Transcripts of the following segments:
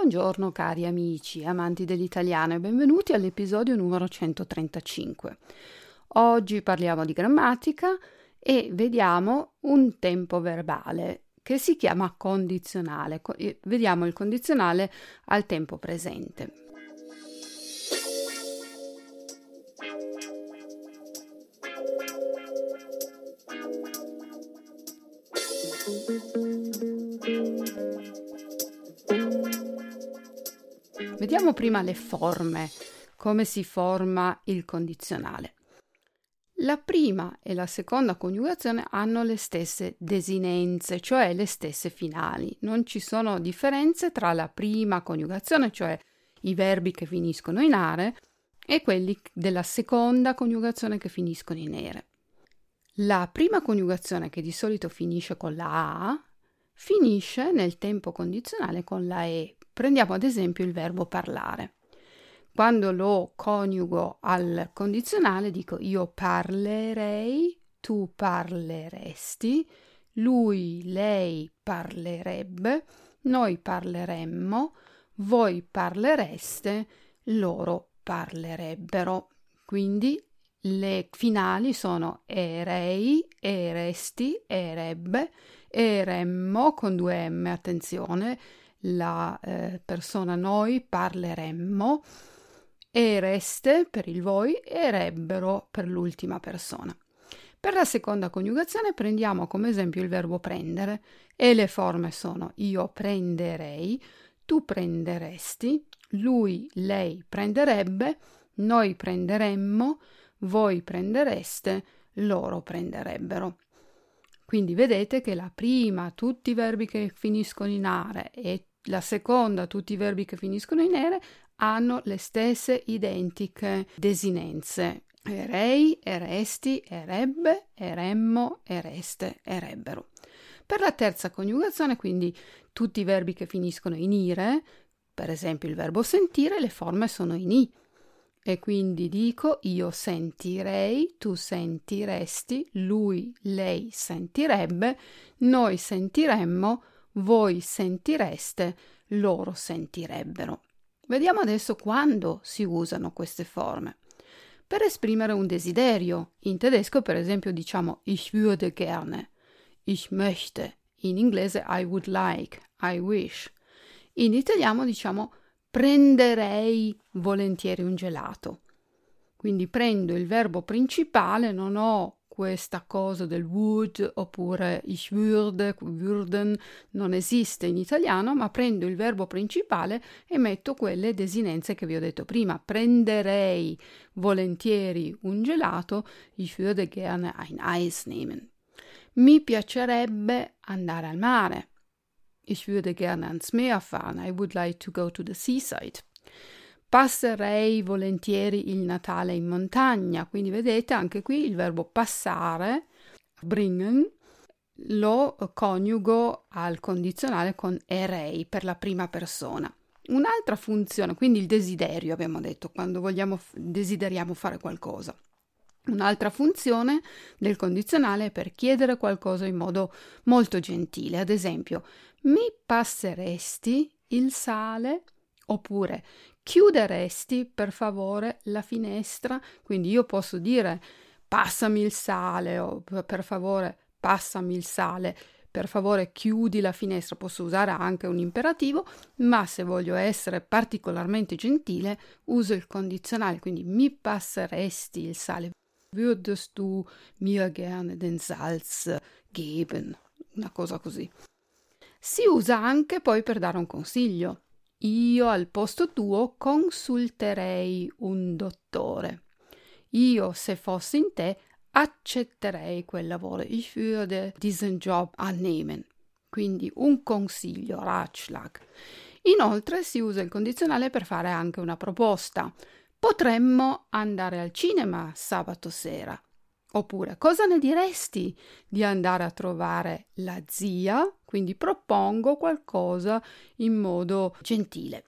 Buongiorno cari amici, amanti dell'italiano e benvenuti all'episodio numero 135. Oggi parliamo di grammatica e vediamo un tempo verbale che si chiama condizionale. Vediamo il condizionale al tempo presente. Vediamo prima le forme, come si forma il condizionale. La prima e la seconda coniugazione hanno le stesse desinenze, cioè le stesse finali. Non ci sono differenze tra la prima coniugazione, cioè i verbi che finiscono in are, e quelli della seconda coniugazione che finiscono in ere. La prima coniugazione, che di solito finisce con la A, finisce nel tempo condizionale con la E, Prendiamo ad esempio il verbo parlare. Quando lo coniugo al condizionale dico io parlerei, tu parleresti, lui, lei parlerebbe, noi parleremmo, voi parlereste, loro parlerebbero. Quindi le finali sono erei, eresti, erebbe, eremmo con due M, attenzione, la eh, persona noi parleremmo, ereste per il voi, erebbero per l'ultima persona. Per la seconda coniugazione prendiamo come esempio il verbo prendere e le forme sono io prenderei, tu prenderesti, lui, lei prenderebbe, noi prenderemmo, voi prendereste, loro prenderebbero. Quindi vedete che la prima, tutti i verbi che finiscono in are e la seconda, tutti i verbi che finiscono in ere, hanno le stesse identiche desinenze. Erei, eresti, erebbe, eremmo, ereste, erebbero. Per la terza coniugazione, quindi tutti i verbi che finiscono in ire, per esempio il verbo sentire, le forme sono in i. E quindi dico io sentirei, tu sentiresti, lui, lei sentirebbe, noi sentiremmo, voi sentireste, loro sentirebbero. Vediamo adesso quando si usano queste forme. Per esprimere un desiderio, in tedesco per esempio diciamo ich würde gerne, ich möchte, in inglese I would like, I wish. In italiano diciamo prenderei volentieri un gelato. Quindi prendo il verbo principale, non ho questa cosa del would oppure ich würde, würden non esiste in italiano, ma prendo il verbo principale e metto quelle desinenze che vi ho detto prima. Prenderei volentieri un gelato, ich würde gerne ein Eis nehmen. Mi piacerebbe andare al mare. Ich würde gerne ans Meer fahren. I would like to go to the seaside. Passerei volentieri il Natale in montagna, quindi vedete anche qui il verbo passare, bringen, lo coniugo al condizionale con erei per la prima persona. Un'altra funzione, quindi il desiderio abbiamo detto, quando vogliamo, desideriamo fare qualcosa. Un'altra funzione del condizionale è per chiedere qualcosa in modo molto gentile, ad esempio, mi passeresti il sale? Oppure chiuderesti per favore la finestra? Quindi io posso dire passami il sale o per favore passami il sale, per favore chiudi la finestra, posso usare anche un imperativo, ma se voglio essere particolarmente gentile uso il condizionale, quindi mi passeresti il sale. Würdest du mir gerne den Salz geben? Una cosa così. Si usa anche poi per dare un consiglio. Io al posto tuo consulterei un dottore. Io, se fossi in te, accetterei quel lavoro. Ich würde diesen Job annehmen. Quindi un consiglio, Ratschlag. Inoltre si usa il condizionale per fare anche una proposta. Potremmo andare al cinema sabato sera. Oppure, cosa ne diresti di andare a trovare la zia? Quindi propongo qualcosa in modo gentile.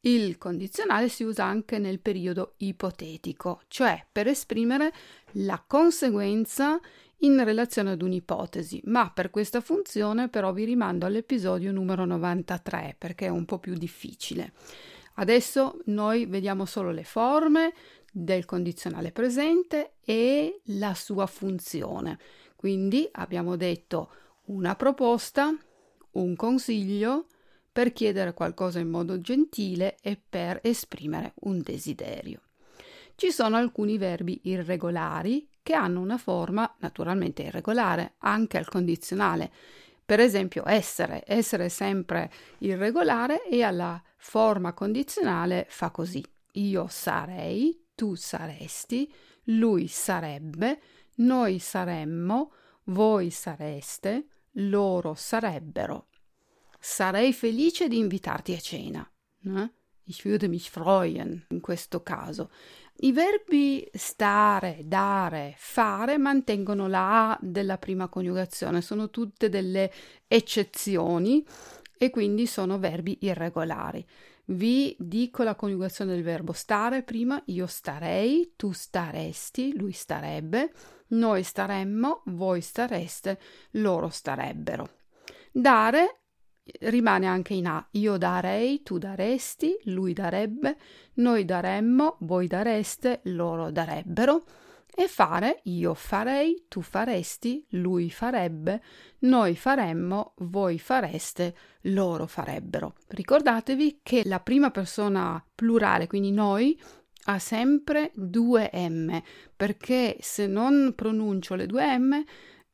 Il condizionale si usa anche nel periodo ipotetico, cioè per esprimere la conseguenza in relazione ad un'ipotesi, ma per questa funzione però vi rimando all'episodio numero 93 perché è un po' più difficile. Adesso noi vediamo solo le forme del condizionale presente e la sua funzione. Quindi abbiamo detto una proposta, un consiglio per chiedere qualcosa in modo gentile e per esprimere un desiderio. Ci sono alcuni verbi irregolari che hanno una forma naturalmente irregolare anche al condizionale. Per esempio, essere, essere sempre irregolare e alla forma condizionale fa così. Io sarei, tu saresti, lui sarebbe, noi saremmo, voi sareste, loro sarebbero. Sarei felice di invitarti a cena. Eh? Ich würde mich freuen in questo caso. I verbi stare, dare, fare mantengono la A della prima coniugazione, sono tutte delle eccezioni e quindi sono verbi irregolari. Vi dico la coniugazione del verbo stare prima, io starei, tu staresti, lui starebbe, noi staremmo, voi stareste, loro starebbero. Dare rimane anche in A. Io darei, tu daresti, lui darebbe, noi daremmo, voi dareste, loro darebbero. E fare, io farei, tu faresti, lui farebbe, noi faremmo, voi fareste, loro farebbero. Ricordatevi che la prima persona plurale, quindi noi, ha sempre due M, perché se non pronuncio le due M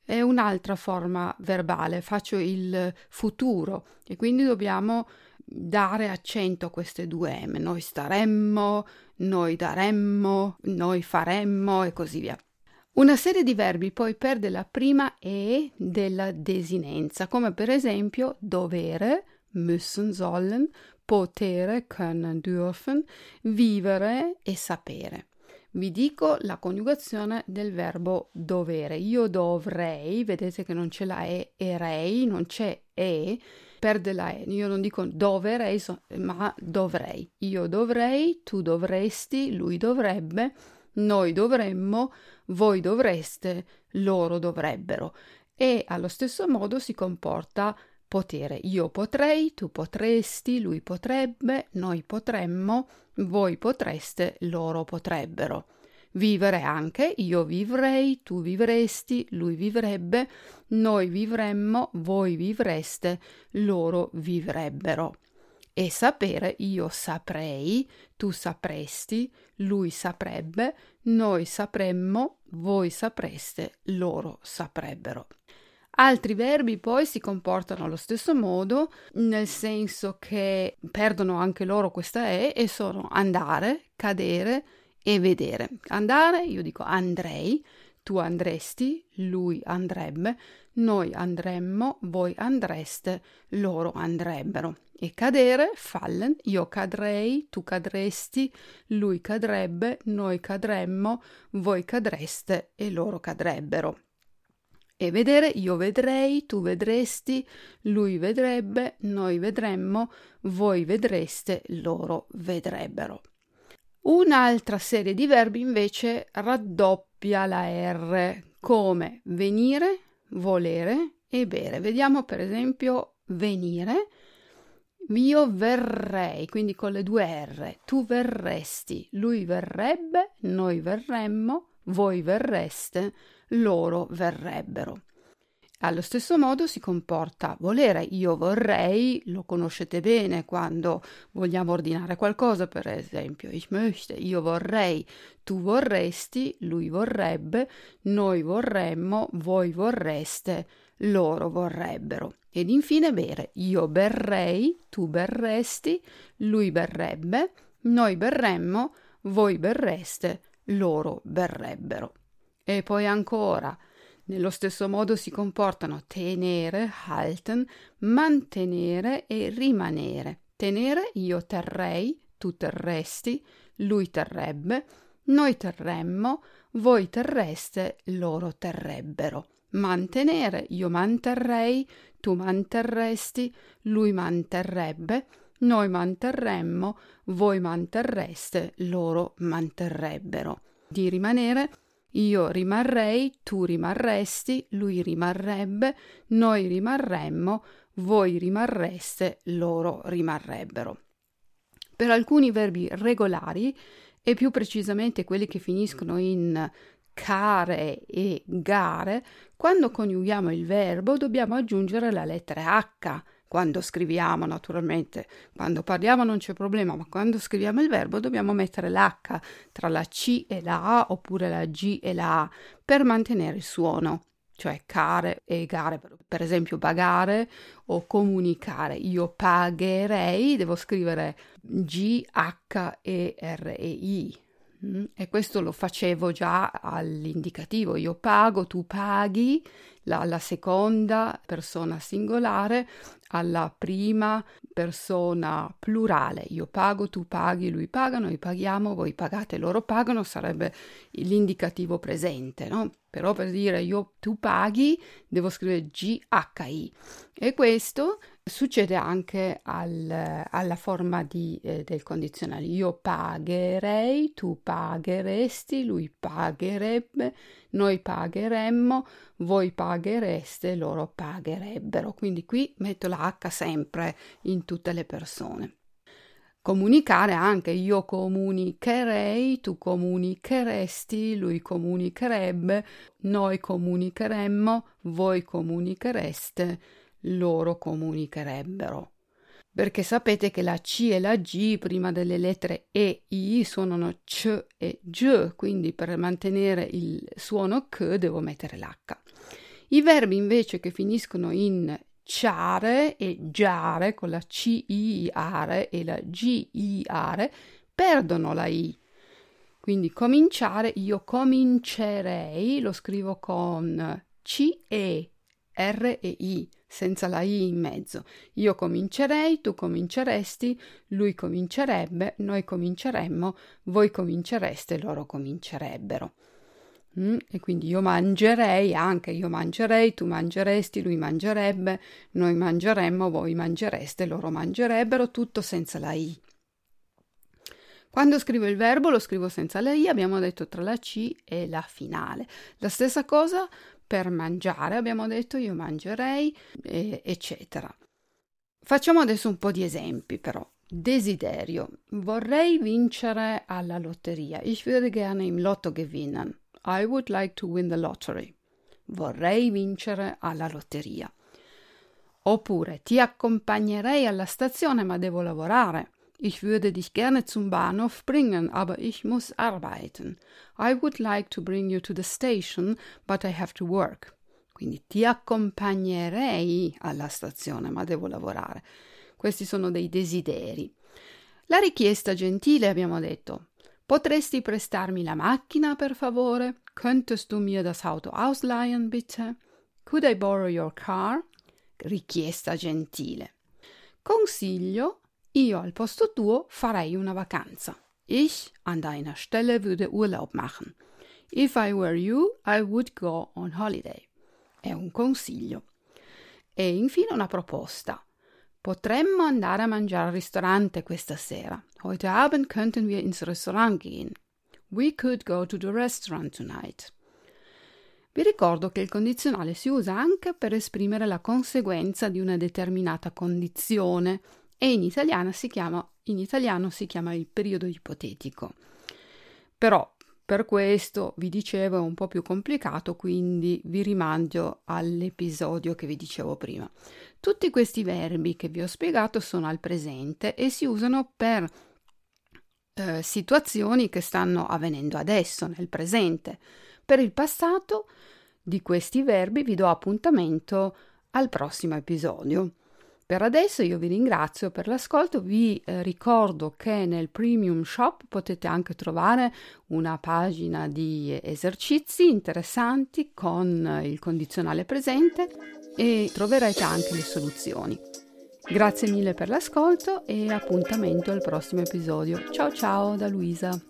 è un'altra forma verbale, faccio il futuro e quindi dobbiamo dare accento a queste due M. Noi staremmo, noi daremmo, noi faremmo e così via. Una serie di verbi poi perde la prima E della desinenza, come per esempio dovere, müssen, sollen, potere, können, dürfen, vivere e sapere vi dico la coniugazione del verbo dovere. Io dovrei, vedete che non c'è la e, erei, non c'è e, perde la e. Io non dico dovrei, ma dovrei. Io dovrei, tu dovresti, lui dovrebbe, noi dovremmo, voi dovreste, loro dovrebbero. E allo stesso modo si comporta potere. Io potrei, tu potresti, lui potrebbe, noi potremmo, voi potreste, loro potrebbero. Vivere anche, io vivrei, tu vivresti, lui vivrebbe, noi vivremmo, voi vivreste, loro vivrebbero. E sapere, io saprei, tu sapresti, lui saprebbe, noi sapremmo, voi sapreste, loro saprebbero. Altri verbi poi si comportano allo stesso modo, nel senso che perdono anche loro questa E e sono andare, cadere e vedere. Andare, io dico andrei, tu andresti, lui andrebbe, noi andremmo, voi andreste, loro andrebbero. E cadere, fallen, io cadrei, tu cadresti, lui cadrebbe, noi cadremmo, voi cadreste e loro cadrebbero e vedere io vedrei, tu vedresti, lui vedrebbe, noi vedremmo, voi vedreste, loro vedrebbero. Un'altra serie di verbi invece raddoppia la R come venire, volere e bere. Vediamo per esempio venire. Io verrei, quindi con le due R. Tu verresti, lui verrebbe, noi verremmo, voi verreste, loro verrebbero. Allo stesso modo si comporta volere. Io vorrei, lo conoscete bene quando vogliamo ordinare qualcosa, per esempio, ich möchte, io vorrei, tu vorresti, lui vorrebbe, noi vorremmo, voi vorreste, loro vorrebbero. Ed infine bere. Io berrei, tu berresti, lui berrebbe, noi berremmo, voi berreste, loro berrebbero. E poi ancora, nello stesso modo si comportano tenere, halten, mantenere e rimanere. Tenere io terrei, tu terresti, lui terrebbe, noi terremmo, voi terreste, loro terrebbero. Mantenere io manterrei, tu manterresti, lui manterrebbe, noi manterremmo, voi manterreste, loro manterrebbero. Di rimanere Io rimarrei, tu rimarresti, lui rimarrebbe, noi rimarremmo, voi rimarreste, loro rimarrebbero. Per alcuni verbi regolari, e più precisamente quelli che finiscono in care e gare, quando coniughiamo il verbo dobbiamo aggiungere la lettera H. Quando scriviamo, naturalmente, quando parliamo non c'è problema, ma quando scriviamo il verbo dobbiamo mettere l'H tra la C e la A oppure la G e la A per mantenere il suono cioè care e gare, per esempio pagare o comunicare. Io pagherei, devo scrivere G, H, E, R, E, I. Mm? E questo lo facevo già all'indicativo. Io pago, tu paghi, la, la seconda persona singolare alla prima persona plurale. Io pago, tu paghi, lui paga, noi paghiamo, voi pagate, loro pagano, sarebbe l'indicativo presente, no? Però per dire io tu paghi devo scrivere GHI e questo succede anche al, alla forma di, eh, del condizionale. Io pagherei, tu pagheresti, lui pagherebbe, noi pagheremmo, voi paghereste, loro pagherebbero. Quindi qui metto la H sempre in tutte le persone. Comunicare anche io comunicherei, tu comunicheresti, lui comunicherebbe, noi comunicheremmo, voi comunichereste, loro comunicherebbero. Perché sapete che la C e la G prima delle lettere E, I suonano C e G, quindi per mantenere il suono C devo mettere l'H. I verbi invece che finiscono in ciare e giare con la C-I-are e la G-I-are perdono la I. Quindi cominciare, io comincerei, lo scrivo con C-E, R e I, senza la I in mezzo. Io comincerei, tu cominceresti, lui comincerebbe, noi cominceremmo, voi comincereste, loro comincerebbero. Mm? E quindi io mangerei, anche io mangerei, tu mangeresti, lui mangerebbe, noi mangeremmo, voi mangereste, loro mangerebbero, tutto senza la I. Quando scrivo il verbo lo scrivo senza la I, abbiamo detto tra la C e la finale. La stessa cosa per mangiare, abbiamo detto io mangerei, e, eccetera. Facciamo adesso un po' di esempi però. Desiderio. Vorrei vincere alla lotteria. Ich würde gerne im Lotto gewinnen. I would like to win the lottery. Vorrei vincere alla lotteria. Oppure ti accompagnerei alla stazione, ma devo lavorare. Ich würde dich gerne zum Bahnhof bringen, aber ich muss arbeiten. I would like to bring you to the station, but I have to work. Quindi ti accompagnerei alla stazione, ma devo lavorare. Questi sono dei desideri. La richiesta gentile abbiamo detto Potresti prestarmi la macchina, per favore? Könntest du mir das Auto ausleihen, bitte? Could I borrow your car? Richiesta gentile. Consiglio, io al posto tuo farei una vacanza. Ich an deiner Stelle würde Urlaub machen. If I were you, I would go on holiday. È un consiglio. E infine una proposta. Potremmo andare a mangiare al ristorante questa sera. Heute Abend könnten wir ins Restaurant gehen. We could go to the restaurant tonight. Vi ricordo che il condizionale si usa anche per esprimere la conseguenza di una determinata condizione e in si chiama, in italiano si chiama il periodo ipotetico. Però per questo vi dicevo è un po' più complicato, quindi vi rimando all'episodio che vi dicevo prima. Tutti questi verbi che vi ho spiegato sono al presente e si usano per eh, situazioni che stanno avvenendo adesso, nel presente. Per il passato di questi verbi vi do appuntamento al prossimo episodio. Per adesso io vi ringrazio per l'ascolto, vi eh, ricordo che nel Premium Shop potete anche trovare una pagina di esercizi interessanti con il condizionale presente e troverete anche le soluzioni. Grazie mille per l'ascolto e appuntamento al prossimo episodio. Ciao ciao da Luisa.